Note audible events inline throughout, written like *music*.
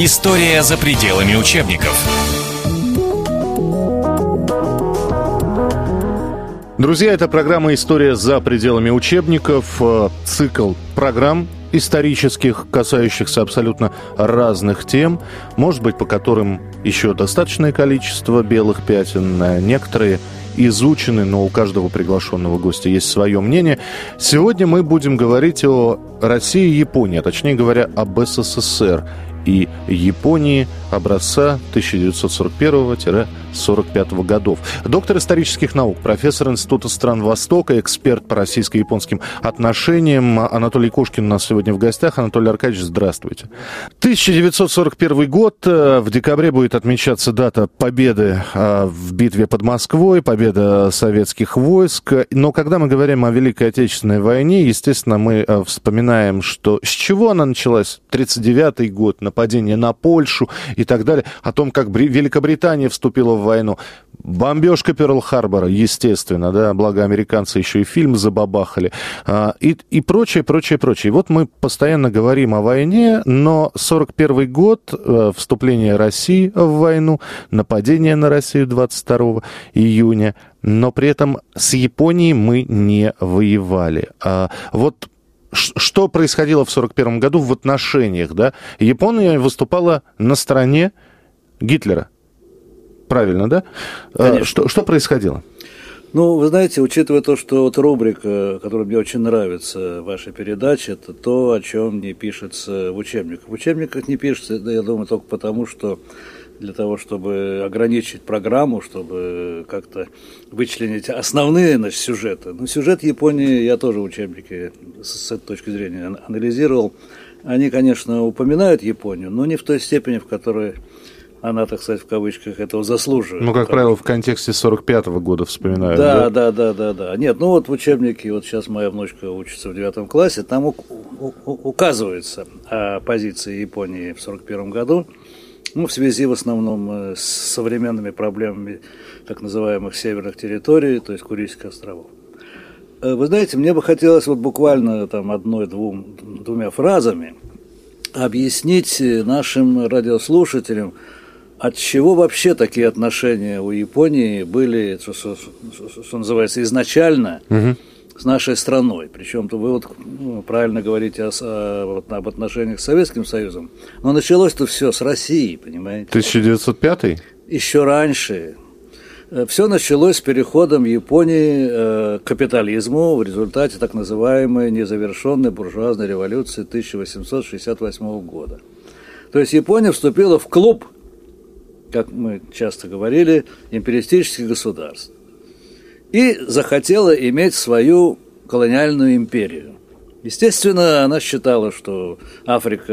История за пределами учебников. Друзья, это программа «История за пределами учебников», э, цикл программ исторических, касающихся абсолютно разных тем, может быть, по которым еще достаточное количество белых пятен, э, некоторые изучены, но у каждого приглашенного гостя есть свое мнение. Сегодня мы будем говорить о России и Японии, а точнее говоря, об СССР и Японии образца 1941-45 годов. Доктор исторических наук, профессор Института стран Востока, эксперт по российско-японским отношениям Анатолий Кошкин у нас сегодня в гостях. Анатолий Аркадьевич, здравствуйте. 1941 год. Э, в декабре будет отмечаться дата победы э, в битве под Москвой, победа советских войск. Но когда мы говорим о Великой Отечественной войне, естественно, мы э, вспоминаем, что с чего она началась? 1939 год, нападение на Польшу и так далее, о том, как Великобритания вступила в войну. Бомбежка Перл-Харбора, естественно, да, благо американцы еще и фильм забабахали, а, и, и прочее, прочее, прочее. И вот мы постоянно говорим о войне, но 41 год, э, вступление России в войну, нападение на Россию 22 июня, но при этом с Японией мы не воевали. А вот что происходило в 1941 году в отношениях, да? Япония выступала на стороне Гитлера. Правильно, да? Конечно. Что, что происходило? Ну, вы знаете, учитывая то, что вот рубрика, которая мне очень нравится, ваша передача, это то, о чем не пишется в учебниках. В учебниках не пишется, я думаю, только потому, что для того, чтобы ограничить программу, чтобы как-то вычленить основные значит, сюжеты. Ну, сюжет Японии я тоже в учебнике с этой точки зрения анализировал. Они, конечно, упоминают Японию, но не в той степени, в которой она, так сказать, в кавычках этого заслуживает. Ну, как правило, в контексте 45-го года вспоминают. Да, да, да, да, да. Нет, ну вот в учебнике, вот сейчас моя внучка учится в девятом классе, там указывается о позиции Японии в 41 году ну, в связи в основном э, с современными проблемами так называемых северных территорий, то есть Курильских островов. Э, вы знаете, мне бы хотелось вот буквально там одной-двум, двумя фразами объяснить нашим радиослушателям, от чего вообще такие отношения у Японии были, что, что, что называется, изначально, угу с нашей страной. Причем то вы вот ну, правильно говорите о, о, вот, об отношениях с Советским Союзом. Но началось-то все с России, понимаете? 1905? Еще раньше. Э, все началось с переходом Японии э, к капитализму в результате так называемой незавершенной буржуазной революции 1868 года. То есть Япония вступила в клуб, как мы часто говорили, империалистических государств и захотела иметь свою колониальную империю. Естественно, она считала, что Африка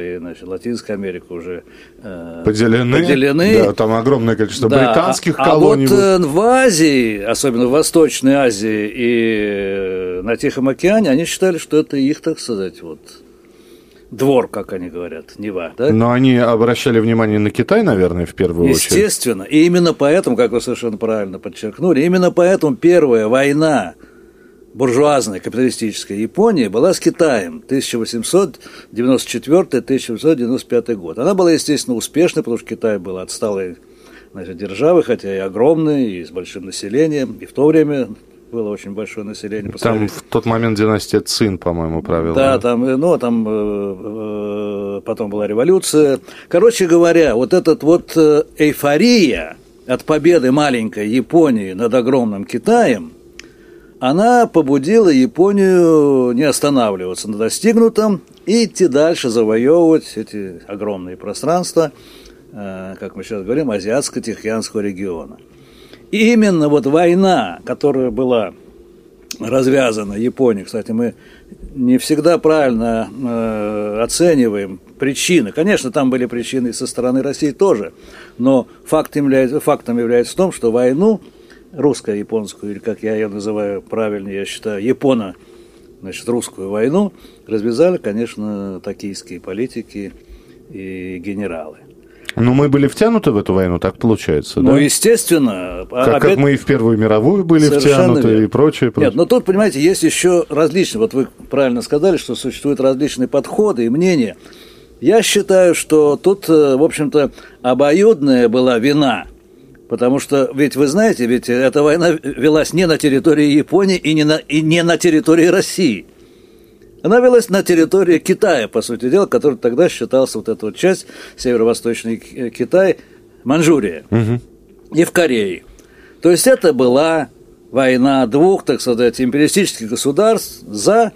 и значит, Латинская Америка уже э, поделены. поделены. Да, там огромное количество да, британских а, колоний. А вот э, в Азии, особенно в Восточной Азии и э, на Тихом океане, они считали, что это их, так сказать, вот двор, как они говорят, Нева. Да? Но они обращали внимание на Китай, наверное, в первую Естественно. очередь. Естественно. И именно поэтому, как вы совершенно правильно подчеркнули, именно поэтому первая война буржуазная капиталистическая Японии была с Китаем 1894-1895 год. Она была, естественно, успешной, потому что Китай был отсталой значит, державой, хотя и огромной, и с большим населением. И в то время было очень большое население. Там в тот момент династия Цин, по-моему, правила. Да, там, э, ну, там э, э, потом была революция. Короче говоря, вот этот вот э, эйфория от победы маленькой Японии над огромным Китаем, она побудила Японию не останавливаться на достигнутом и идти дальше, завоевывать эти огромные пространства, э, как мы сейчас говорим, Азиатско-Тихоокеанского региона. И именно вот война, которая была развязана Японией, кстати, мы не всегда правильно э, оцениваем причины. Конечно, там были причины со стороны России тоже, но фактом является, фактом является в том, что войну русско-японскую, или как я ее называю правильно, я считаю, японо, значит, русскую войну, развязали, конечно, токийские политики и генералы. Но мы были втянуты в эту войну, так получается, ну, да? Ну, естественно. Как, опять... как мы и в Первую мировую были Совершенно втянуты верно. и прочее, прочее. Нет, но тут, понимаете, есть еще различные, вот вы правильно сказали, что существуют различные подходы и мнения. Я считаю, что тут, э, в общем-то, обоюдная была вина – Потому что, ведь вы знаете, ведь эта война велась не на территории Японии и не на, и не на территории России. Она велась на территории Китая, по сути дела, который тогда считался вот эта вот часть, северо-восточный Китай, Манчжурия. Угу. И в Корее. То есть это была война двух, так сказать, империалистических государств за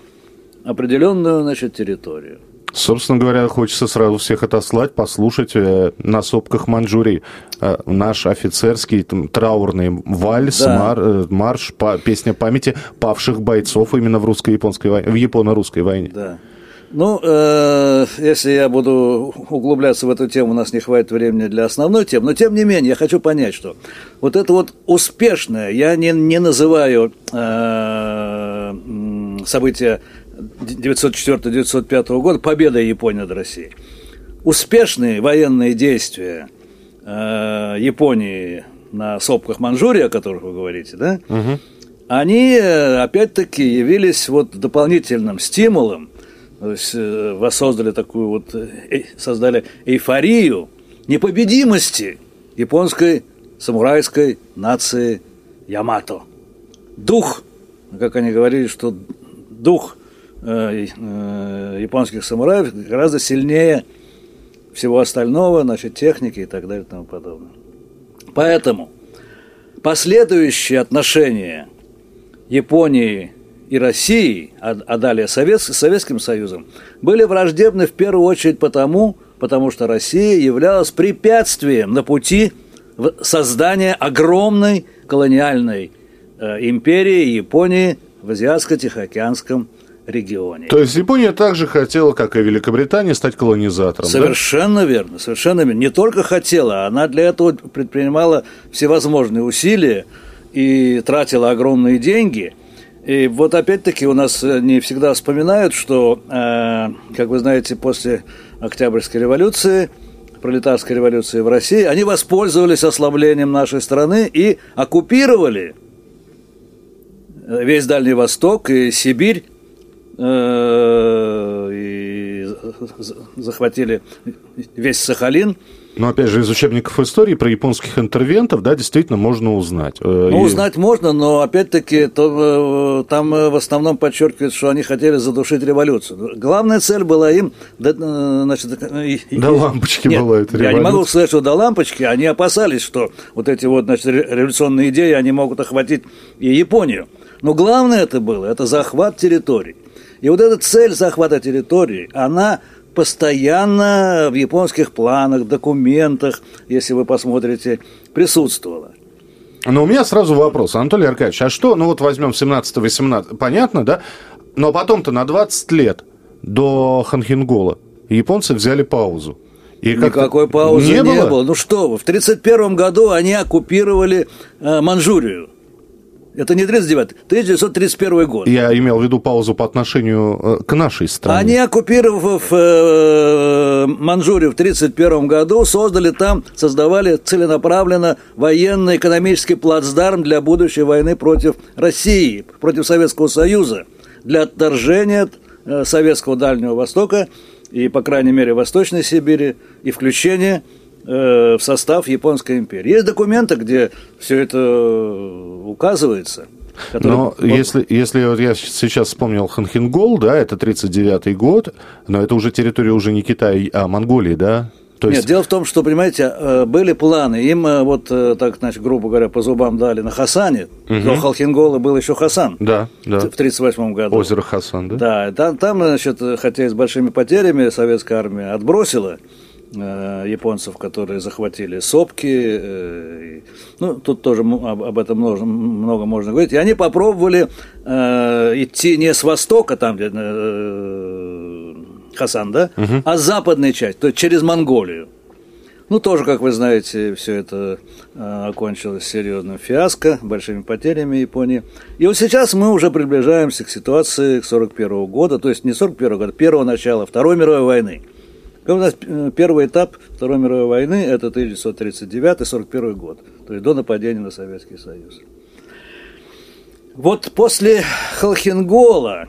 определенную значит, территорию. Собственно говоря, хочется сразу всех отослать, послушать э, на сопках Манчжурии э, наш офицерский там, траурный вальс, да. мар, э, марш, па, песня памяти павших бойцов именно в русско-японской войне, в японо-русской войне. Да. Ну, э, если я буду углубляться в эту тему, у нас не хватит времени для основной темы, но тем не менее я хочу понять, что вот это вот успешное, я не, не называю э, события 1904-1905 года, победа Японии над Россией. Успешные военные действия э, Японии на сопках Манчжурии, о которых вы говорите, да, угу. они э, опять-таки явились вот дополнительным стимулом, то есть э, воссоздали такую вот, э, создали эйфорию непобедимости японской самурайской нации Ямато. Дух, как они говорили, что дух японских самураев гораздо сильнее всего остального, значит, техники и так далее и тому подобное. Поэтому последующие отношения Японии и России, а, а далее Совет, Советским Союзом, были враждебны в первую очередь потому, потому что Россия являлась препятствием на пути создания огромной колониальной э, империи Японии в Азиатско-Тихоокеанском регионе. То есть Япония также хотела, как и Великобритания, стать колонизатором. Совершенно да? верно, совершенно верно. Не только хотела, она для этого предпринимала всевозможные усилия и тратила огромные деньги. И вот опять-таки у нас э, не всегда вспоминают, что, э, как вы знаете, после Октябрьской революции, пролетарской революции в России, они воспользовались ослаблением нашей страны и оккупировали весь Дальний Восток и Сибирь Э, и захватили весь Сахалин. Но опять же, из учебников истории про японских интервентов, да, действительно можно узнать. Э, ну, и... узнать можно, но опять-таки то, э, там в основном подчеркивают, что они хотели задушить революцию. Главная цель была им, значит, до лампочки Нет, была эта революция. Я не могу сказать, что до лампочки, они опасались, что вот эти вот, значит, революционные идеи, они могут охватить и Японию. Но главное это было, это захват территорий. И вот эта цель захвата территории, она постоянно в японских планах, документах, если вы посмотрите, присутствовала. Но у меня сразу вопрос, Анатолий Аркадьевич, а что, ну вот возьмем 17-18, понятно, да? Но потом-то на 20 лет до Ханхингола японцы взяли паузу. И Никакой паузы не, не было? было. Ну что вы, в 1931 году они оккупировали э, Манчжурию. Это не 39 1931 год. Я имел в виду паузу по отношению э, к нашей стране. Они, оккупировав э, Манчжурию в 1931 году, создали там, создавали целенаправленно военно-экономический плацдарм для будущей войны против России, против Советского Союза, для отторжения э, Советского Дальнего Востока и, по крайней мере, Восточной Сибири, и включения в состав Японской империи. Есть документы, где все это указывается. Которые... Но вот... если, если вот я сейчас вспомнил Ханхингол, да, это 39-й год, но это уже территория уже не Китая, а Монголии, да? То есть... Нет, дело в том, что, понимаете, э, были планы, им э, вот так, значит, грубо говоря, по зубам дали на Хасане, угу. до Халхингола был еще Хасан. Да, да. В 1938 году. Озеро Хасан, да? Да, там, там, значит, хотя и с большими потерями советская армия отбросила, Э, японцев, которые захватили сопки. Э, ну, тут тоже об этом много, много можно говорить. И они попробовали э, идти не с востока, там, где Хасан, да, угу. а с западной части, то есть через Монголию. Ну, тоже, как вы знаете, все это э, окончилось серьезным фиаско, большими потерями Японии. И вот сейчас мы уже приближаемся к ситуации к 41 года, то есть не 41 года, первого начала Второй мировой войны. У нас э, первый этап Второй мировой войны – это 1939-41 год, то есть до нападения на Советский Союз. Вот после Холхенгола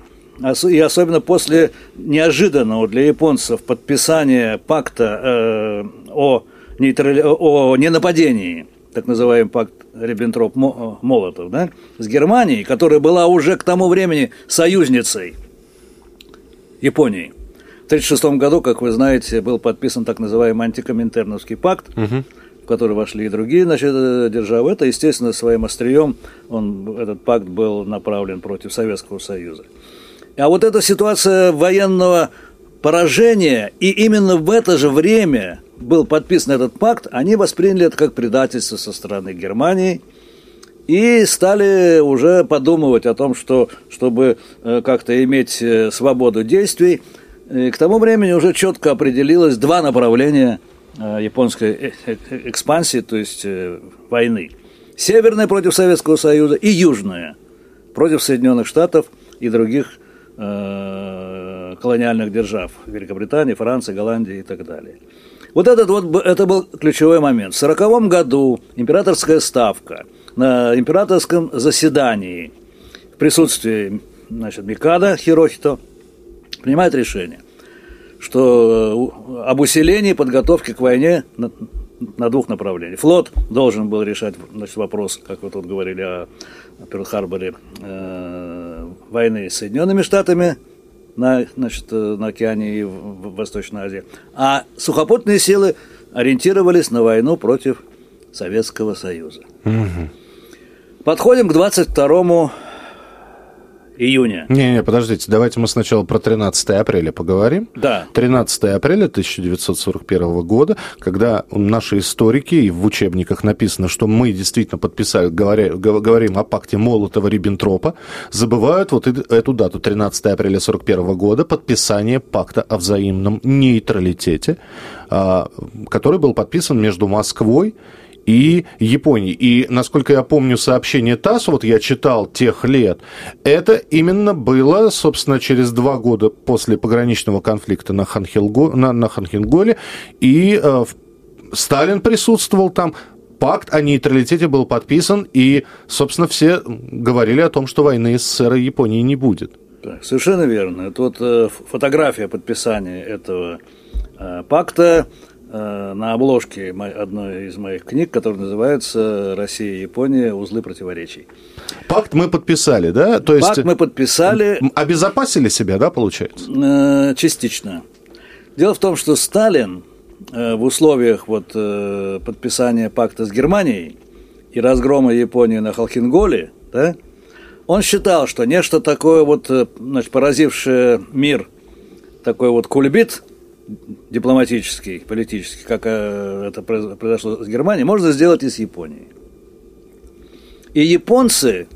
и особенно после неожиданного для японцев подписания пакта э, о, нейтрали... о ненападении, так называемый пакт Риббентроп-Молотов, да, с Германией, которая была уже к тому времени союзницей Японии. В 1936 году, как вы знаете, был подписан так называемый антикоминтерновский пакт, угу. в который вошли и другие значит, э, державы. Это, естественно, своим острием он, этот пакт был направлен против Советского Союза. А вот эта ситуация военного поражения, и именно в это же время был подписан этот пакт, они восприняли это как предательство со стороны Германии и стали уже подумывать о том, что чтобы э, как-то иметь э, свободу действий, и к тому времени уже четко определилось два направления э, японской экспансии, то есть войны. Северная против Советского Союза и южная против Соединенных Штатов и других э, колониальных держав Великобритании, Франции, Голландии и так далее. Вот этот вот это был ключевой момент. В 1940 году императорская ставка на императорском заседании в присутствии значит, Микада Хирохито принимает решение, что э, об усилении подготовки к войне на, на двух направлениях. Флот должен был решать значит, вопрос, как вы тут говорили о Перл-Харборе, э, войны с Соединенными Штатами на, значит, э, на океане и в, в Восточной Азии. А сухопутные силы ориентировались на войну против Советского Союза. Угу. Подходим к 22 июня. Не-не, подождите, давайте мы сначала про 13 апреля поговорим. Да. 13 апреля 1941 года, когда наши историки, и в учебниках написано, что мы действительно подписали, говоря, говорим о пакте Молотова-Риббентропа, забывают вот эту дату, 13 апреля 1941 года, подписание пакта о взаимном нейтралитете, а, который был подписан между Москвой и Японии. И, насколько я помню сообщение ТАСС, вот я читал тех лет, это именно было, собственно, через два года после пограничного конфликта на, Ханхилго, на, на Ханхинголе, и э, Сталин присутствовал там, пакт о нейтралитете был подписан, и, собственно, все говорили о том, что войны СССР и Японии не будет. Так, совершенно верно. Это вот э, фотография подписания этого э, пакта на обложке одной из моих книг, которая называется «Россия и Япония. Узлы противоречий». Пакт мы подписали, да? То есть Пакт мы подписали. Обезопасили себя, да, получается? Э, частично. Дело в том, что Сталин э, в условиях вот подписания пакта с Германией и разгрома Японии на Халхинголе, да, он считал, что нечто такое вот, значит, поразившее мир, такой вот кульбит – дипломатический, политический, как э, это произошло с Германией, можно сделать и с Японией. И японцы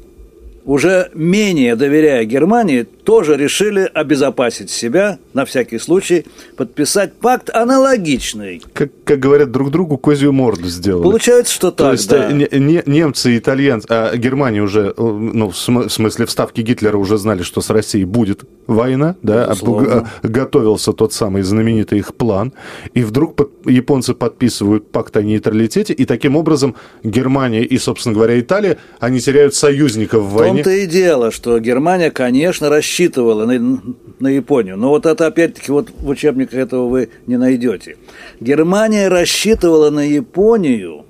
уже менее доверяя Германии, тоже решили обезопасить себя, на всякий случай, подписать пакт аналогичный. Как, как говорят друг другу, козью морду сделали. Получается, что так, То есть да. не, не, немцы и итальянцы, а Германия уже, ну, в смысле, в ставке Гитлера уже знали, что с Россией будет война, да, Безусловно. готовился тот самый знаменитый их план, и вдруг под, японцы подписывают пакт о нейтралитете, и таким образом Германия и, собственно говоря, Италия, они теряют союзников в войне том-то и дело, что Германия, конечно, рассчитывала на, на Японию. Но вот это, опять-таки, вот в учебниках этого вы не найдете. Германия рассчитывала на Японию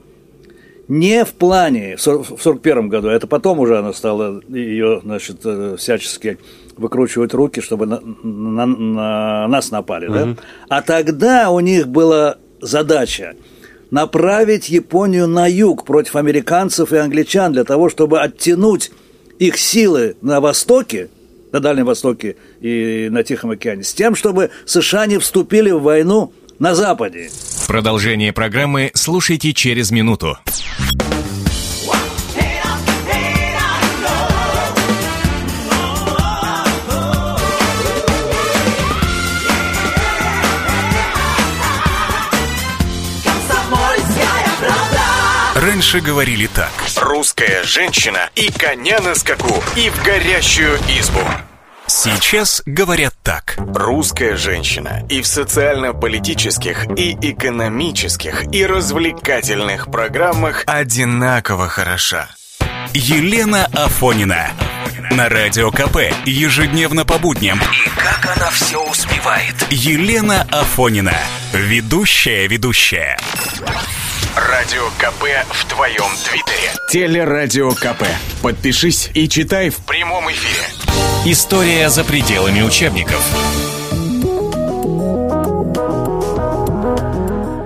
не в плане в 1941 году, это потом уже она стала ее, значит, э, всячески выкручивать руки, чтобы на, на, на нас напали, угу. да? А тогда у них была задача направить Японию на юг против американцев и англичан для того, чтобы оттянуть их силы на Востоке, на Дальнем Востоке и на Тихом океане, с тем, чтобы США не вступили в войну на Западе. Продолжение программы слушайте через минуту. Раньше говорили так. Русская женщина и коня на скаку, и в горящую избу. Сейчас говорят так. Русская женщина и в социально-политических, и экономических, и развлекательных программах одинаково хороша. Елена Афонина. на Радио КП ежедневно по будням. И как она все успевает? Елена Афонина, ведущая ведущая. Радио КП в твоем твиттере. Телерадио КП. Подпишись и читай в прямом эфире. История за пределами учебников.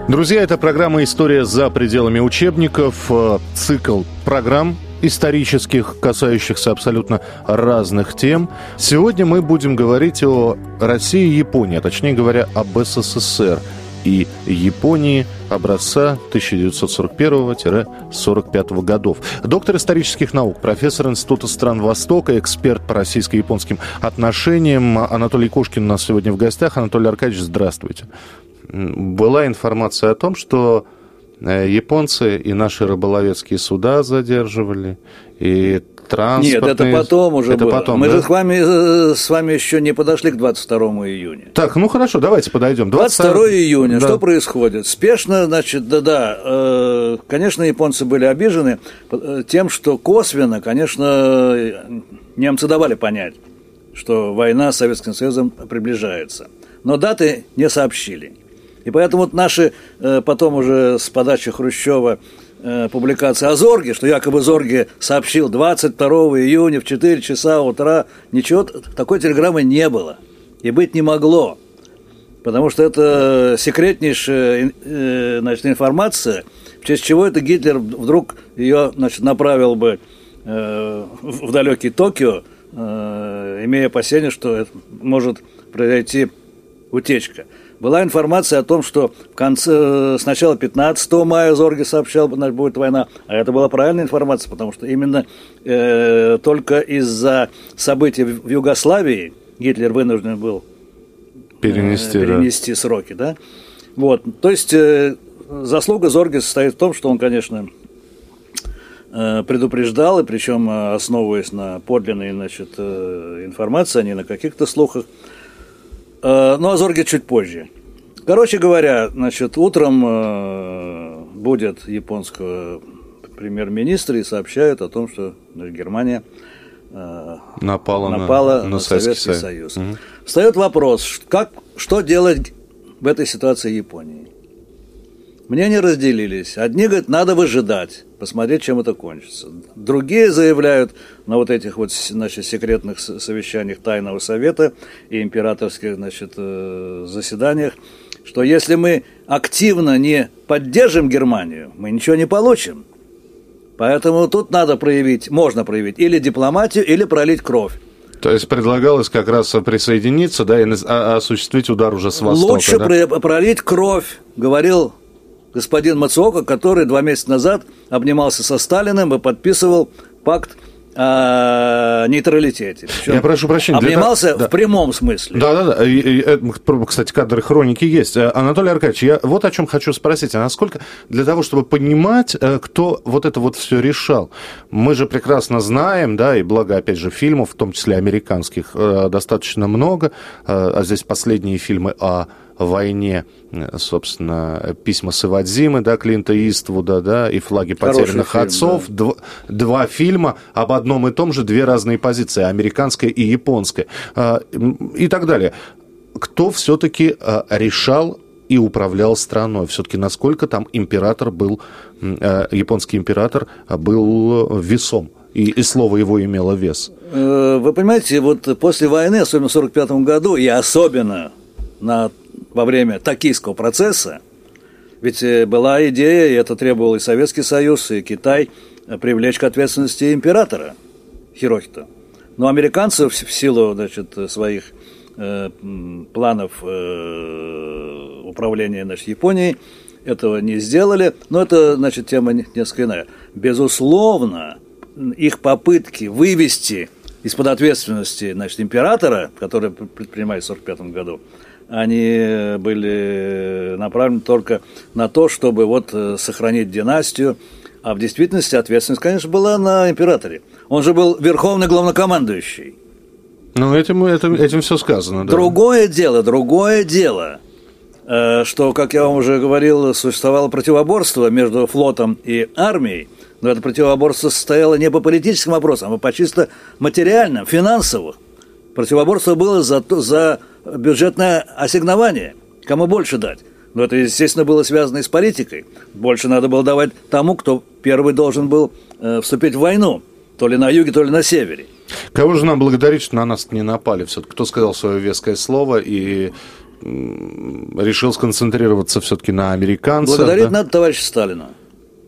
Друзья, это программа «История за пределами учебников», э, цикл программ исторических, касающихся абсолютно разных тем. Сегодня мы будем говорить о России и Японии, а точнее говоря, об СССР и Японии образца 1941-45 годов. Доктор исторических наук, профессор Института стран Востока, эксперт по российско-японским отношениям Анатолий Кошкин у нас сегодня в гостях. Анатолий Аркадьевич, здравствуйте. Была информация о том, что Э, японцы и наши рыболовецкие суда задерживали, и транспортные... Нет, это потом уже это было. Потом, Мы да? же с вами, э, с вами еще не подошли к 22 июня. Так, ну хорошо, давайте подойдем. 22, 22 июня, да. что происходит? Спешно, значит, да-да, э, конечно, японцы были обижены тем, что косвенно, конечно, немцы давали понять, что война с Советским Союзом приближается. Но даты не сообщили. И поэтому вот наши э, потом уже с подачи Хрущева э, публикации о Зорге, что якобы Зорге сообщил 22 июня в 4 часа утра, ничего, такой телеграммы не было и быть не могло. Потому что это секретнейшая э, значит, информация, в честь чего это Гитлер вдруг ее значит, направил бы в далекий Токио, имея опасение, что может произойти утечка. Была информация о том, что в конце, сначала 15 мая Зорги сообщал, что будет война, а это была правильная информация, потому что именно э, только из-за событий в Югославии Гитлер вынужден был перенести, э, перенести да. сроки, да. Вот, то есть э, заслуга Зорги состоит в том, что он, конечно, э, предупреждал, и причем основываясь на подлинной значит, э, информации, а не на каких-то слухах, Э, ну, а Зорге чуть позже. Короче говоря, значит, утром э, будет японского премьер-министра и сообщают о том, что Германия э, напала, напала на, на, на Советский Союз. Союз. Угу. Встает вопрос, как, что делать в этой ситуации Японии? Мнения разделились. Одни говорят, надо выжидать, посмотреть, чем это кончится. Другие заявляют на вот этих вот значит, секретных совещаниях Тайного Совета и императорских значит, э, заседаниях, что если мы активно не поддержим Германию, мы ничего не получим. Поэтому тут надо проявить, можно проявить или дипломатию, или пролить кровь. То есть предлагалось как раз присоединиться, да, и а, осуществить удар уже с востока. Лучше да? пролить кровь, говорил господин Мацуока, который два месяца назад обнимался со Сталиным и подписывал пакт о нейтралитете. Причем Я прошу прощения. Обнимался для... в прямом смысле. Да, да, да. Кстати, кадры хроники есть. Э, Анатолий Аркадьевич, я вот о чем хочу спросить. А насколько для того, чтобы понимать, э, кто вот это вот все решал? Мы же прекрасно знаем, да, и благо, опять же, фильмов, в том числе американских, э, достаточно много. А здесь последние фильмы о войне, собственно, письма Савадзимы, да, Клинта Иствуда, да, и флаги потерянных фильм, отцов. Да. Два, два фильма об одном и том же, две разные позиции, американская и японская, а, и так далее. Кто все-таки а, решал и управлял страной. Все-таки насколько там император был, а, японский император был весом, и, и слово его имело вес. Э, вы понимаете, вот после войны, особенно в 1945 году, и особенно на во время токийского процесса, ведь э, была идея, и это требовал и Советский Союз, и Китай, э, привлечь к ответственности императора Хирохита. Но американцы в силу значит, своих э, планов э, управления значит, Японией этого не сделали, но это, значит, тема несколько иная. Безусловно, их попытки вывести из-под ответственности значит, императора, который предпринимает в 1945 году, они были направлены только на то, чтобы вот э, сохранить династию, а в действительности ответственность, конечно, была на императоре. Он же был верховный главнокомандующий. Ну, этим, этим, этим все сказано, да. Другое дело, другое дело, э, что, как я вам уже говорил, существовало противоборство между флотом и армией, Но это противоборство состояло не по политическим вопросам, а по чисто материальным, финансовым. Противоборство было за, за бюджетное ассигнование. Кому больше дать? Но это, естественно, было связано и с политикой. Больше надо было давать тому, кто первый должен был э, вступить в войну. То ли на юге, то ли на севере. Кого же нам благодарить, что на нас не напали? Все-таки кто сказал свое веское слово и решил сконцентрироваться все-таки на американцах? Благодарить да? надо товарища Сталина.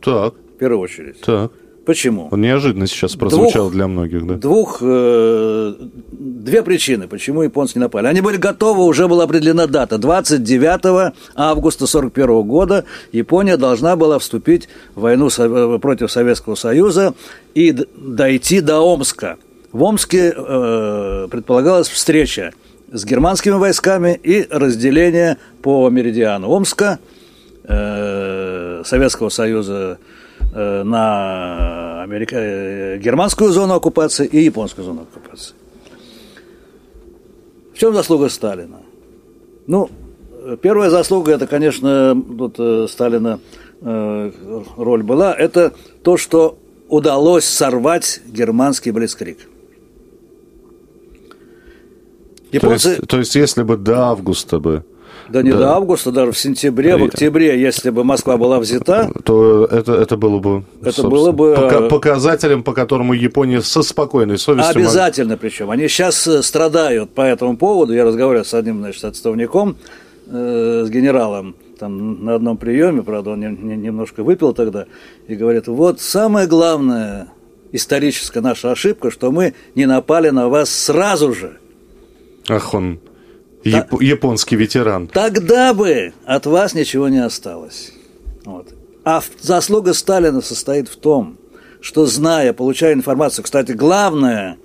Так. В первую очередь. Так. Почему? Он неожиданно сейчас прозвучал двух, для многих, да? Двух, э, две причины, почему японцы не напали. Они были готовы, уже была определена дата. 29 августа 1941 года Япония должна была вступить в войну э, против Советского Союза и дойти до Омска. В Омске э, предполагалась встреча с германскими войсками и разделение по меридиану Омска, э, Советского Союза на Америка... Э, германскую зону оккупации и японскую зону оккупации. В чем заслуга Сталина? Ну, первая заслуга, это, конечно, тут э, Сталина роль была, это то, что удалось сорвать германский блицкрик. Японцы... То, есть, то есть, если бы до августа бы да не да. до августа, даже в сентябре, в октябре, если бы Москва была взята, то это, это было бы, это было бы пока, показателем, по которому Япония со спокойной совестью... Обязательно причем. Они сейчас э, страдают по этому поводу. Я разговаривал с одним значит, отставником, э, с генералом, там на одном приеме, правда, он не, не, немножко выпил тогда, и говорит, вот самое главное историческая наша ошибка, что мы не напали на вас сразу же. Ах, он Яп- японский ветеран. Тогда бы от вас ничего не осталось. Вот. А заслуга Сталина состоит в том, что зная, получая информацию, кстати, главная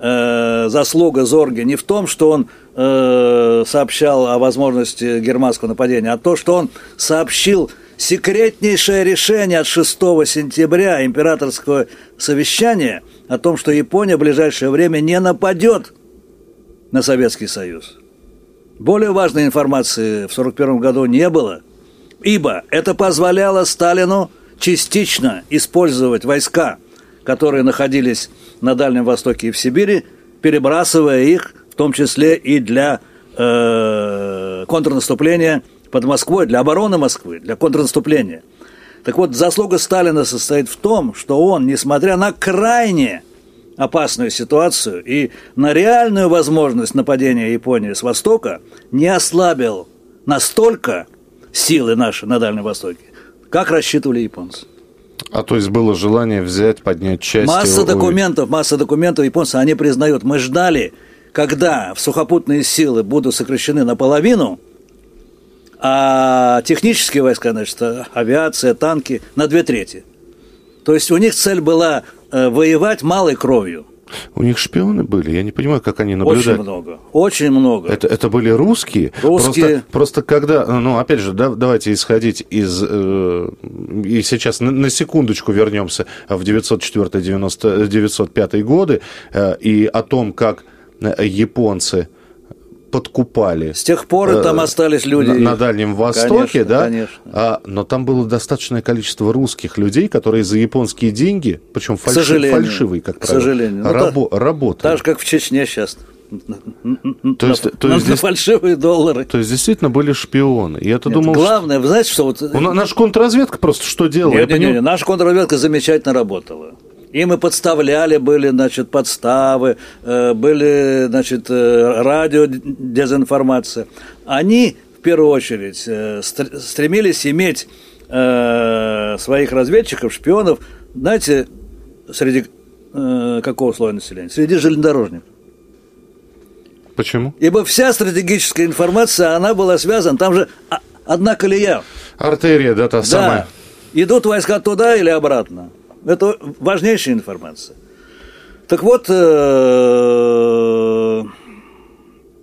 э, заслуга Зорги не в том, что он э, сообщал о возможности германского нападения, а то, что он сообщил секретнейшее решение от 6 сентября императорского совещания о том, что Япония в ближайшее время не нападет на Советский Союз. Более важной информации в 1941 году не было, ибо это позволяло Сталину частично использовать войска, которые находились на Дальнем Востоке и в Сибири, перебрасывая их, в том числе и для э, контрнаступления под Москвой, для обороны Москвы, для контрнаступления. Так вот, заслуга Сталина состоит в том, что он, несмотря на крайне опасную ситуацию и на реальную возможность нападения Японии с востока не ослабил настолько силы наши на Дальнем Востоке, как рассчитывали японцы. А то есть было желание взять, поднять часть... Масса документов, масса документов японцы, они признают. Мы ждали, когда в сухопутные силы будут сокращены наполовину, а технические войска, значит, авиация, танки на две трети. То есть у них цель была воевать малой кровью. У них шпионы были? Я не понимаю, как они наблюдали. Очень много, очень много. Это, это были русские? Русские. Просто, просто когда, ну, опять же, да, давайте исходить из... Э, и сейчас на, на секундочку вернемся в 904-905 годы э, и о том, как э, японцы подкупали. С тех пор э, там остались люди. На, на Дальнем Востоке, конечно, да? Конечно. А, но там было достаточное количество русских людей, которые за японские деньги, причем фальши, фальшивые, как правило, к сожалению. рабо- ну, работали. Так же, как в Чечне сейчас. То есть, на, то есть здесь, фальшивые доллары. То есть действительно были шпионы. Я это думал. Главное, вы знаете, что вот. У, наша контрразведка просто что делала? Нет, нет, нет, наша контрразведка замечательно работала. Им и подставляли, были, значит, подставы, э, были, значит, э, радио дезинформация. Они, в первую очередь, э, стремились иметь своих разведчиков, шпионов, знаете, среди какого слоя населения? Среди железнодорожников. Почему? Ибо вся стратегическая информация, она была связана, там же одна колея. Артерия, да, та да. самая. Идут войска туда или обратно. Это важнейшая информация. Так вот, э,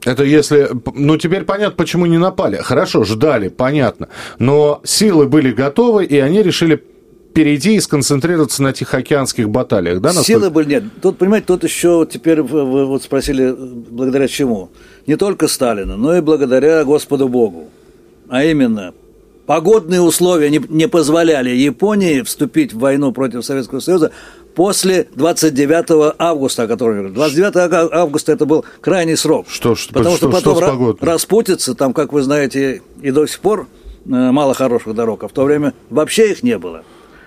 это если... Ну, теперь понятно, почему не напали. Хорошо, ждали, понятно. Но силы были готовы, и они решили перейти и сконцентрироваться на Тихоокеанских баталиях, да? Насколько... Силы были, нет. Тут, понимаете, тут еще теперь вы вот спросили, благодаря чему? Не только Сталину, но и благодаря Господу Богу. А именно, погодные условия не, не позволяли Японии вступить в войну против Советского Союза после 29 августа, о котором я говорю. 29 августа это был крайний срок. Что, что, потому что, что потом что распутится, там, как вы знаете, и до сих пор э, мало хороших дорог, а в то время вообще их не было.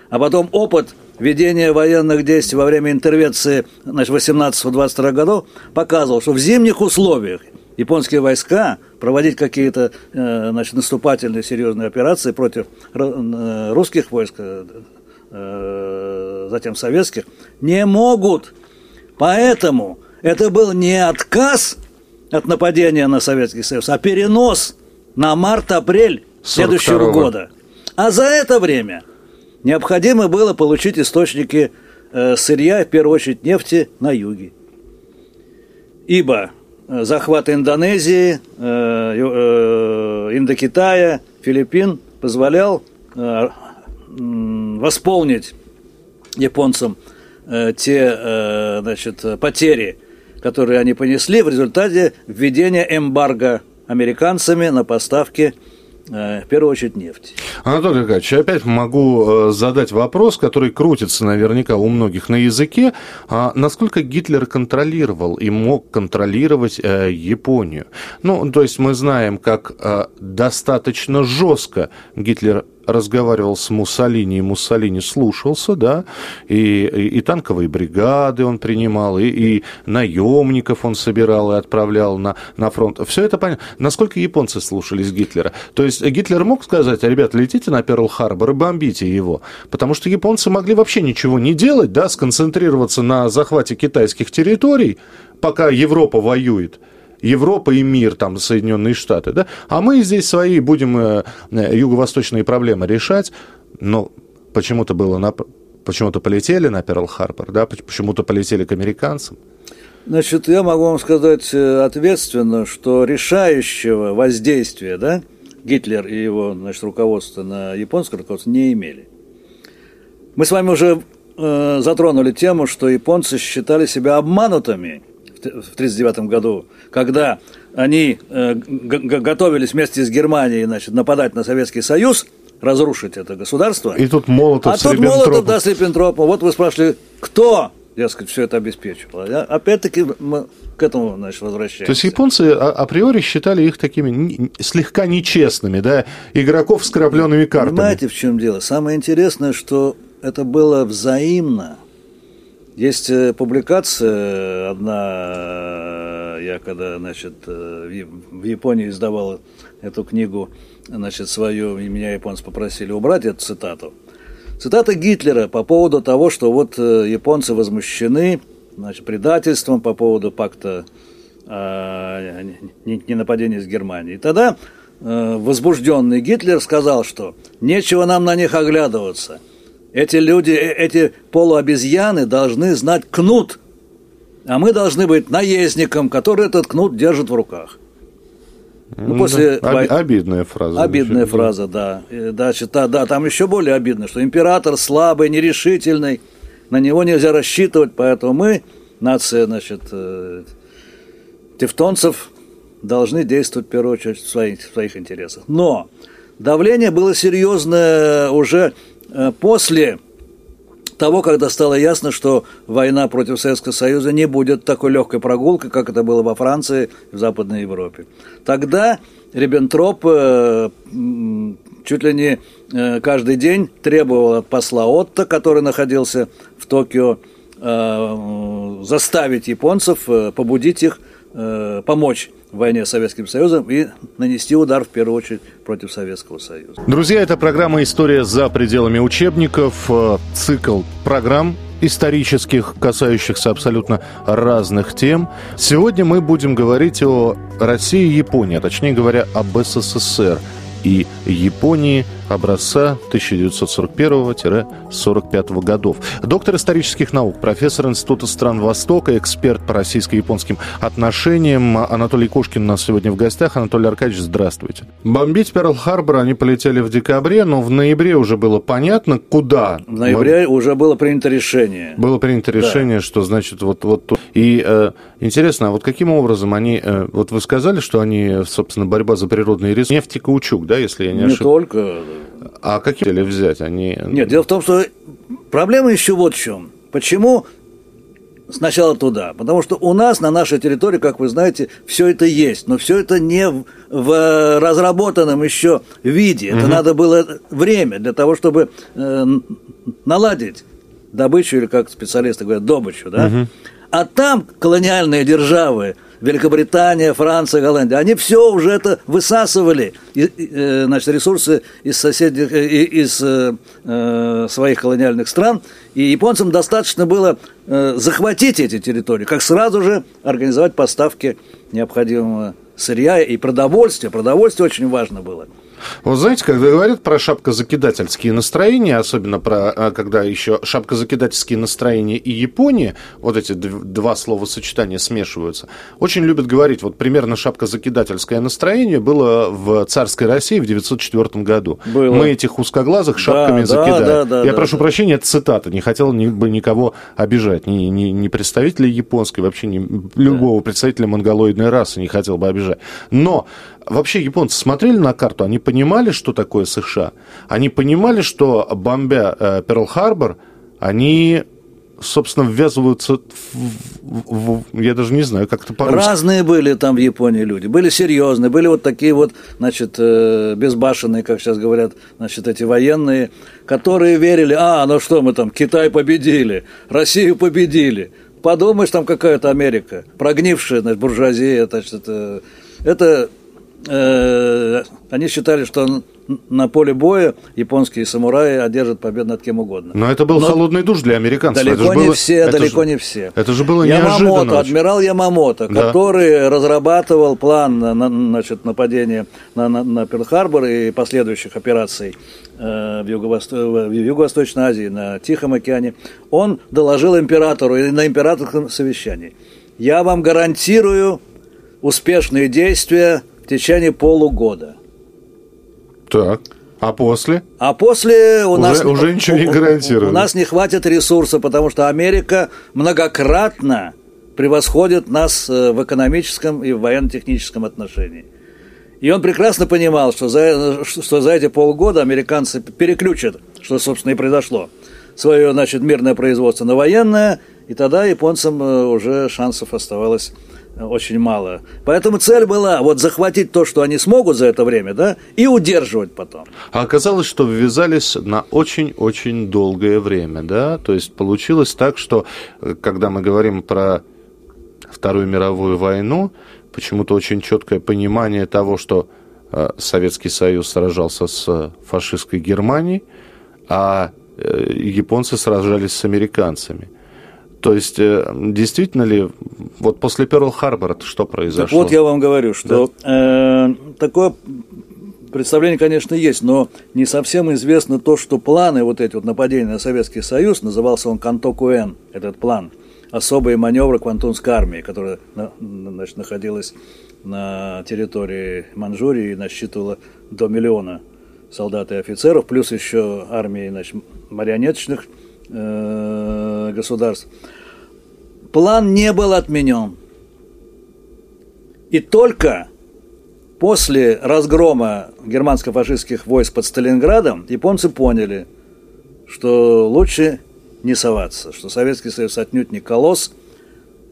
А потом опыт ведения военных действий во время интервенции значит, 18-22 годов показывал, что в зимних условиях японские войска проводить какие-то э, значит, наступательные серьезные операции против э, русских войск, затем советских, не могут. Поэтому это был не отказ от нападения на Советский Союз, а перенос на март-апрель следующего года. А за это время – необходимо было получить источники э, сырья, в первую очередь нефти, на юге. Ибо э, захват Индонезии, э, Индокитая, Филиппин позволял восполнить японцам те значит, потери, которые они понесли в результате введения эмбарго американцами на поставки Э, в первую очередь нефть. Анатолий Аркадьевич, опять могу э, задать вопрос, который крутится наверняка у многих на языке. А насколько Гитлер контролировал и мог контролировать э, Японию? Ну, то есть мы знаем, как э, достаточно жестко Гитлер разговаривал с Муссолини, и Муссолини слушался, да, и, и, и танковые бригады он принимал, и, и наемников он собирал и отправлял на, на фронт. Все это понятно. Насколько японцы слушались Гитлера? То есть Гитлер мог сказать, ребят, летите на Перл-Харбор и бомбите его, потому что японцы могли вообще ничего не делать, да, сконцентрироваться на захвате китайских территорий, пока Европа воюет. Европа и мир, там, Соединенные Штаты, да, а мы здесь свои будем э, э, юго-восточные проблемы решать, но почему-то было на, почему-то полетели на Перл-Харбор, да, почему-то полетели к американцам. Значит, я могу вам сказать э, ответственно, что решающего воздействия, да, Гитлер и его, значит, руководство на японское руководство не имели. Мы с вами уже э, затронули тему, что японцы считали себя обманутыми – 1939 году, когда они э, готовились вместе с Германией значит, нападать на Советский Союз, разрушить это государство. И тут Молотов а с тут Молотов, да, с Риббентропом. Вот вы спрашивали, кто, дескать, все это обеспечивал. А опять-таки мы к этому, значит, возвращаемся. То есть японцы а, априори считали их такими слегка нечестными, да, игроков с крапленными картами. Понимаете, в чем дело? Самое интересное, что это было взаимно. Есть э, публикация одна, я когда, значит, э, в Японии издавал эту книгу, значит, свою, и меня японцы попросили убрать эту цитату. Цитата Гитлера по поводу того, что вот э, японцы возмущены, значит, предательством по поводу пакта о ненападении с Германией. И тогда возбужденный Гитлер сказал, что нечего нам на них оглядываться – эти люди, э, эти полуобезьяны должны знать кнут, а мы должны быть наездником, который этот кнут держит в руках. Ну, после да. Обидная фраза. Обидная фраза, да. Дальше, да, да, там еще более обидно, что император слабый, нерешительный, на него нельзя рассчитывать, поэтому мы, нация, значит, э, тевтонцев, должны действовать в первую очередь в своих, в своих интересах. Но давление было серьезное уже после того, когда стало ясно, что война против Советского Союза не будет такой легкой прогулкой, как это было во Франции и в Западной Европе. Тогда Риббентроп э, чуть ли не э, каждый день требовал от посла Отто, который находился в Токио, заставить японцев, побудить их помочь войне с Советским Союзом и нанести удар в первую очередь против Советского Союза. Друзья, это программа «История за пределами учебников», э, цикл программ исторических, касающихся абсолютно разных тем. Сегодня мы будем говорить о России и Японии, а точнее говоря, об СССР и Японии – образца 1941-45 годов. Доктор исторических наук, профессор Института стран Востока, эксперт по российско-японским отношениям Анатолий Кошкин у нас сегодня в гостях. Анатолий Аркадьевич, здравствуйте. Бомбить Перл-Харбор они полетели в декабре, но в ноябре уже было понятно, куда. В ноябре Мы... уже было принято решение. Было принято решение, да. что значит вот вот и э, интересно, а вот каким образом они, э, вот вы сказали, что они, собственно, борьба за природные ресурсы, нефть и каучук, да? да, если я не, не ошибаюсь. Не только. А какие цели взять? Они... Нет, дело в том, что проблема еще вот в чем. Почему сначала туда? Потому что у нас на нашей территории, как вы знаете, все это есть, но все это не в, в разработанном еще виде. Это угу. надо было время для того, чтобы э, наладить добычу, или как специалисты говорят, добычу, да? Угу. А там колониальные державы, Великобритания, Франция, Голландия, они все уже это высасывали, э, значит, ресурсы из соседних, э, из э, своих колониальных стран, и японцам достаточно было захватить эти территории, как сразу же организовать поставки необходимого сырья и продовольствия. Продовольствие очень важно было – вот знаете, когда говорят про шапкозакидательские настроения, особенно про, а, когда еще шапкозакидательские настроения и Япония, вот эти два словосочетания смешиваются, очень любят говорить, вот примерно шапкозакидательское настроение было в царской России в 904 году. Было. Мы этих узкоглазых шапками да, закидали. Да, да, Я да, прошу да. прощения, это цитата, не хотел ни, бы никого обижать, ни, ни, ни представителей японской, вообще ни, любого представителя монголоидной расы не хотел бы обижать. Но вообще японцы смотрели на карту, они понимали, что такое США, они понимали, что бомбя э, Перл-Харбор, они собственно, ввязываются в, в, в, я даже не знаю, как это по-русски. Разные были там в Японии люди. Были серьезные, были вот такие вот, значит, э, безбашенные, как сейчас говорят, значит, эти военные, которые верили, а, ну что мы там, Китай победили, Россию победили. Подумаешь, там какая-то Америка, прогнившая, значит, буржуазия, значит, это, это Э, они считали, что на поле боя японские самураи одержат победу над кем угодно. Но это был Но холодный душ для американцев. Далеко не было, все, далеко же, не все. Это же было Ямамото, неожиданно. адмирал Ямамото, да. который разрабатывал план на, значит, нападения на, на, на Перл-Харбор и последующих операций э, в, Юго-Восто... в Юго-Восточной Азии, на Тихом океане, он доложил императору и на императорском совещании. Я вам гарантирую успешные действия в течение полугода. Так. А после? А после у уже, нас уже ничего не гарантирует. У, у нас не хватит ресурса, потому что Америка многократно превосходит нас э, в экономическом и в военно-техническом отношении. И он прекрасно понимал, что за, что за эти полгода американцы переключат, что, собственно, и произошло, свое значит, мирное производство на военное, и тогда японцам э, уже шансов оставалось очень мало. Поэтому цель была вот захватить то, что они смогут за это время, да, и удерживать потом. А оказалось, что ввязались на очень-очень долгое время, да? То есть получилось так, что э, когда мы говорим про Вторую мировую войну, почему-то очень четкое понимание того, что э, Советский Союз сражался с фашистской Германией, а э, японцы сражались с американцами. То есть, э, действительно ли, вот после Перл-Харбора что произошло? Так вот я вам говорю, что да? э, такое представление, конечно, есть, но не совсем известно то, что планы вот эти вот нападения на Советский Союз, назывался он Кантокуэн, этот план, особые маневры Квантунской армии, которая значит, находилась на территории Манчжурии и насчитывала до миллиона солдат и офицеров, плюс еще армии значит, марионеточных э, государств план не был отменен. И только после разгрома германско-фашистских войск под Сталинградом японцы поняли, что лучше не соваться, что Советский Союз отнюдь не колосс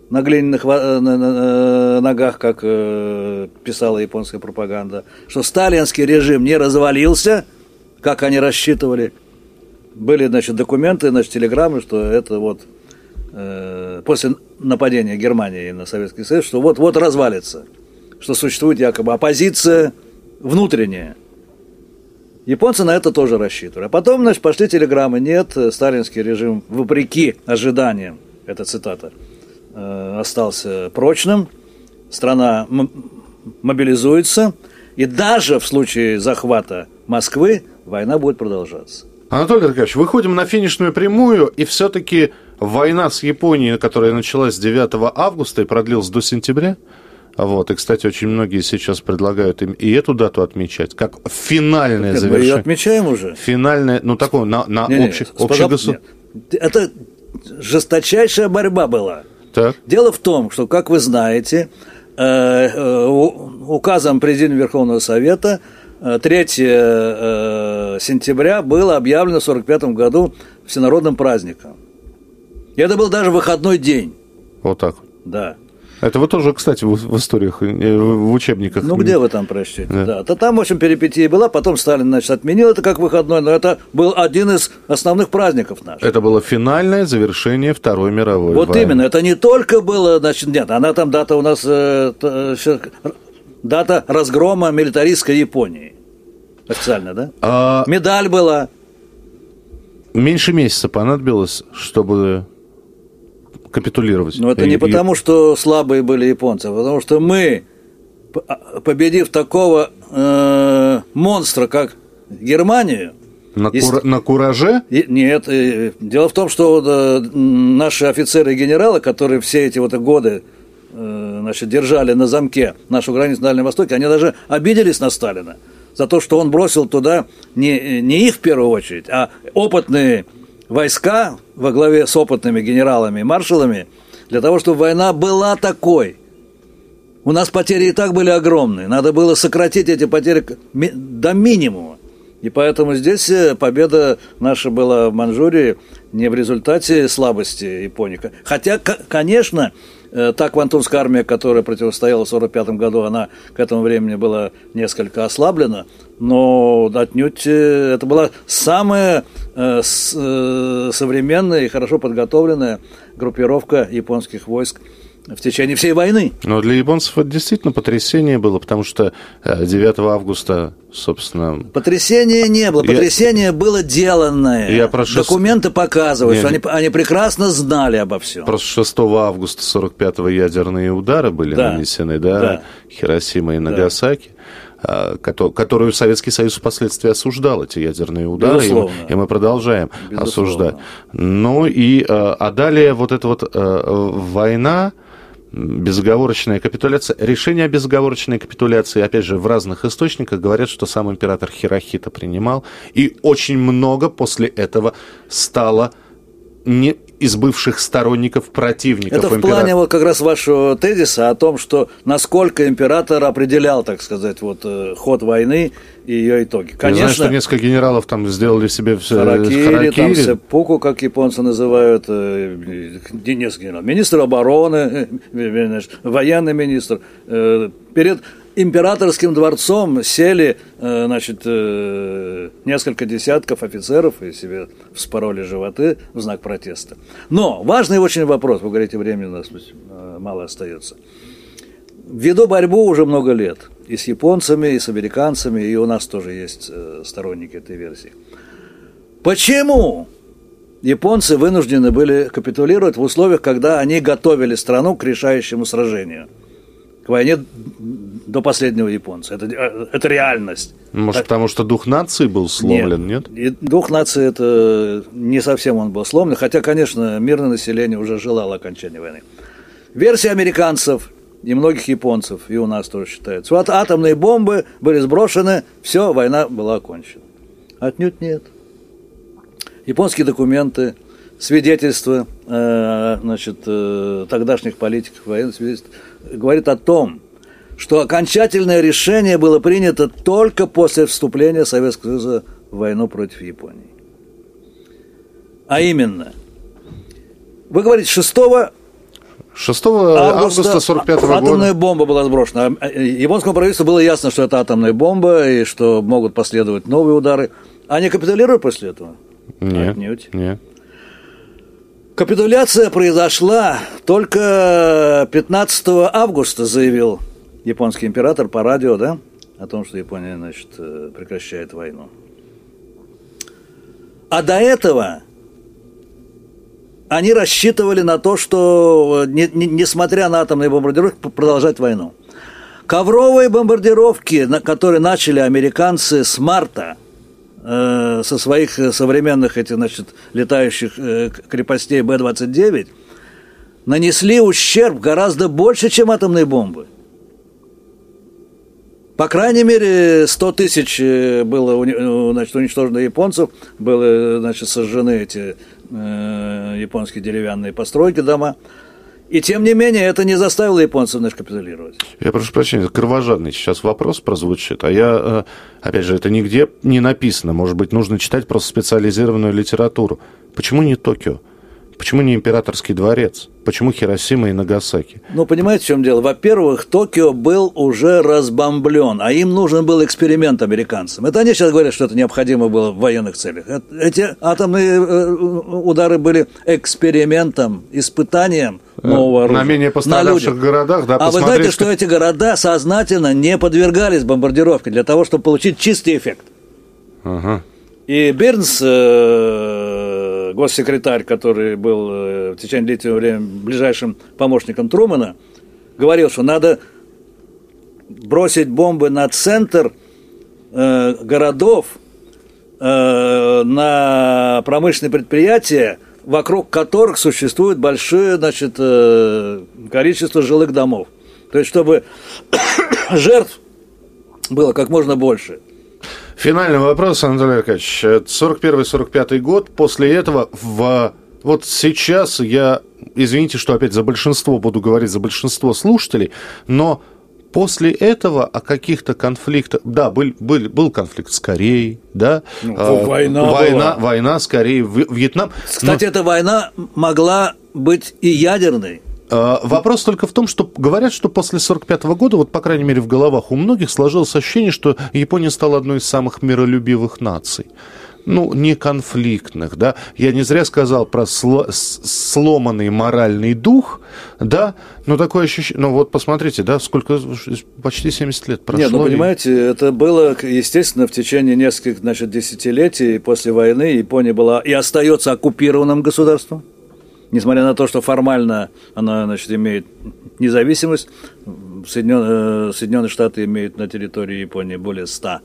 на глиняных э, э, ногах, как э, писала японская пропаганда, что сталинский режим не развалился, как они рассчитывали. Были, значит, документы, значит, телеграммы, что это вот после нападения Германии на Советский Союз, что вот-вот развалится, что существует якобы оппозиция внутренняя. Японцы на это тоже рассчитывали. А потом, значит, пошли телеграммы. Нет, сталинский режим, вопреки ожиданиям, это цитата, э, остался прочным, страна мобилизуется, и даже в случае захвата Москвы война будет продолжаться. Анатолий Аркадьевич, выходим на финишную прямую, и все-таки Война с Японией, которая началась 9 августа и продлилась до сентября, вот. И, кстати, очень многие сейчас предлагают им и эту дату отмечать, как финальное завершение. Мы ее отмечаем уже. Финальное, ну, такое, на, на не, общий, не, общегосудар... Это жесточайшая борьба была. Так. Дело в том, что, как вы знаете, э, э, указом Президента Верховного Совета 3 сентября было объявлено в 1945 году всенародным праздником. Это был даже выходной день. Вот так. Да. Это вы тоже, кстати, в, в историях, э, в учебниках. Ну, где вы там прочтете? Да. да. То там, в общем, перипетия была, потом Сталин, значит, отменил это как выходной, но это был один из основных праздников наших. Это было финальное завершение Второй мировой Вот войны. именно, это не только было, значит, нет, она там дата у нас, э, дата разгрома милитаристской Японии. Официально, да? А... Медаль была. Меньше месяца понадобилось, чтобы капитулировать. Но это не и, потому, что слабые были японцы, а потому что мы, победив такого э, монстра, как Германию, на, кура- на кураже? И, нет. И, дело в том, что э, наши офицеры и генералы, которые все эти вот годы э, значит, держали на замке нашу границу на Дальнем Востоке, они даже обиделись на Сталина за то, что он бросил туда не, не их в первую очередь, а опытные войска во главе с опытными генералами и маршалами для того, чтобы война была такой. У нас потери и так были огромные. Надо было сократить эти потери до минимума. И поэтому здесь э, победа наша была в Манчжурии не в результате слабости Японии. Хотя, конечно, Э, та Квантунская армия, которая противостояла в 1945 году, она к этому времени была несколько ослаблена, но отнюдь э, это была самая э, современная и хорошо подготовленная группировка японских войск в течение всей войны. Но для японцев это действительно потрясение было, потому что 9 августа, собственно... Потрясения не было, потрясение я... было деланное. Я прошу... Документы показывают, Нет. что они, они прекрасно знали обо всем. Просто 6 августа 45-го ядерные удары были да. нанесены, да, да. Хиросима и Нагасаки. Да которую Советский Союз впоследствии осуждал, эти ядерные удары, и мы, и мы продолжаем Безусловно. осуждать. Ну и, а далее вот эта вот война, безоговорочная капитуляция. Решение о безоговорочной капитуляции, опять же, в разных источниках говорят, что сам император Хирохита принимал, и очень много после этого стало не из бывших сторонников противников. Это в импера... плане вот как раз вашего тезиса о том, что насколько император определял, так сказать, вот э, ход войны и ее итоги. Конечно, Я знаю, что несколько генералов там сделали себе все харакири, харакири. там сеппуку, как японцы называют, э, несколько генералов, министр обороны, э, военный министр. Перед императорским дворцом сели, э, значит, э, несколько десятков офицеров и себе вспороли животы в знак протеста. Но важный очень вопрос, вы говорите, времени у нас э, мало остается. Веду борьбу уже много лет и с японцами, и с американцами, и у нас тоже есть сторонники этой версии. Почему японцы вынуждены были капитулировать в условиях, когда они готовили страну к решающему сражению – к войне до последнего японца. Это, э, это реальность. Может, так... потому что дух нации был сломлен, нет? нет? И дух нации это не совсем он был сломлен, хотя, конечно, мирное население уже желало окончания войны. Версия американцев и многих японцев, и у нас тоже считается. Вот атомные бомбы были сброшены, все, война была окончена. Отнюдь нет. Японские документы, свидетельства э, значит, э, тогдашних политиков, военных свидетельств говорит о том, что окончательное решение было принято только после вступления Советского Союза в войну против Японии. А именно, вы говорите, 6 6 августа 45 года. Атомная бомба была сброшена. А, э, японскому правительству было ясно, что это атомная бомба и что могут последовать новые удары. Они капитулируют после этого? Нет. Отнюдь. Нет. Капитуляция произошла только 15 августа, заявил японский император по радио, да, о том, что Япония, значит, э, прекращает войну. А до этого они рассчитывали на то, что, не, не, несмотря на атомные бомбардировки, продолжать войну. Ковровые бомбардировки, которые начали американцы с марта – Э, со своих современных этих, значит, летающих э, крепостей Б-29 нанесли ущерб гораздо больше, чем атомные бомбы. По крайней мере, 100 тысяч э, было значит, уничтожено японцев, были значит, сожжены эти э, японские деревянные постройки, дома. И тем не менее, это не заставило японцев наш капитулировать. Я прошу прощения, кровожадный сейчас вопрос прозвучит, а я, э, опять же, это нигде не написано. Может быть, нужно читать просто специализированную литературу. Почему не Токио? Почему не императорский дворец? Почему Хиросима и Нагасаки? Ну, понимаете, в чем дело? Во-первых, Токио был уже разбомблен, а им нужен был эксперимент американцам. Это они сейчас говорят, что это необходимо было в военных целях. Эти атомные э, удары были экспериментом, испытанием нового оружия. На менее пострадавших на городах, да, А вы знаете, что эти города сознательно не подвергались бомбардировке для того, чтобы получить чистый эффект. Ага. И Бернс, э, госсекретарь, который был э, в течение длительного времени ближайшим помощником Трумана, говорил, что надо бросить бомбы на центр э, городов, на промышленные предприятия, вокруг которых существует большое значит, количество жилых домов. То есть, чтобы *coughs* жертв было как можно больше – Финальный вопрос, Анатолий Аркадьевич. 41-45 год. После этого в... Вот сейчас я, извините, что опять за большинство буду говорить, за большинство слушателей, но после этого о каких-то конфликтах... Да, был, был, был конфликт с Кореей, да. Ну, война, война, была. война с Кореей, Вьетнам. Кстати, но... эта война могла быть и ядерной. А, вопрос только в том, что говорят, что после 1945 года, вот по крайней мере в головах у многих сложилось ощущение, что Япония стала одной из самых миролюбивых наций ну, не конфликтных, да. Я не зря сказал про сло, сломанный моральный дух, да, но такое ощущение, ну вот посмотрите, да, сколько, почти 70 лет прошло. Нет, ну, понимаете, это было, естественно, в течение нескольких, значит, десятилетий после войны Япония была и остается оккупированным государством несмотря на то, что формально она значит, имеет независимость, Соединенные, э, Соединенные Штаты имеют на территории Японии более 100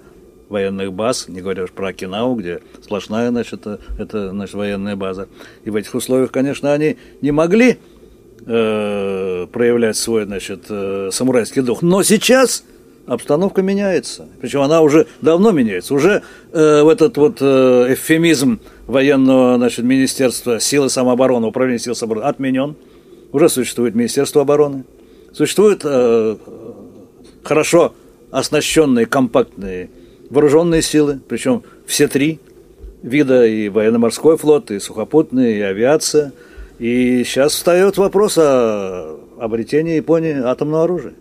военных баз, не говоря уж про Окинаву, где сплошная значит, это, это значит, военная база. И в этих условиях, конечно, они не могли э, проявлять свой значит, э, самурайский дух. Но сейчас обстановка меняется. Причем она уже давно меняется. Уже э, в этот вот э, эвфемизм военного значит, министерства силы самообороны, управления сил самообороны отменен. Уже существует Министерство обороны. Существуют э, хорошо оснащенные, компактные вооруженные силы, причем все три вида, и военно-морской флот, и сухопутный, и авиация. И сейчас встает вопрос о обретении Японии атомного оружия.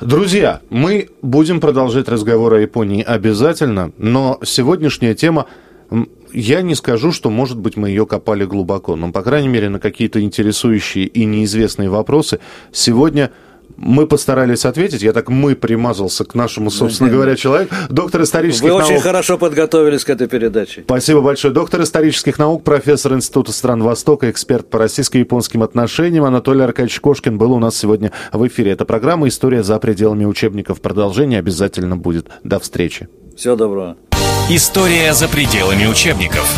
Друзья, мы будем продолжать разговор о Японии обязательно, но сегодняшняя тема я не скажу, что, может быть, мы ее копали глубоко, но, по крайней мере, на какие-то интересующие и неизвестные вопросы. Сегодня мы постарались ответить. Я так мы примазался к нашему, собственно говоря, человеку. Доктор исторических Вы наук. очень хорошо подготовились к этой передаче. Спасибо большое. Доктор исторических наук, профессор Института стран Востока, эксперт по российско-японским отношениям Анатолий Аркадьевич Кошкин был у нас сегодня в эфире. Эта программа «История за пределами учебников». Продолжение обязательно будет. До встречи. Всего доброго. История за пределами учебников.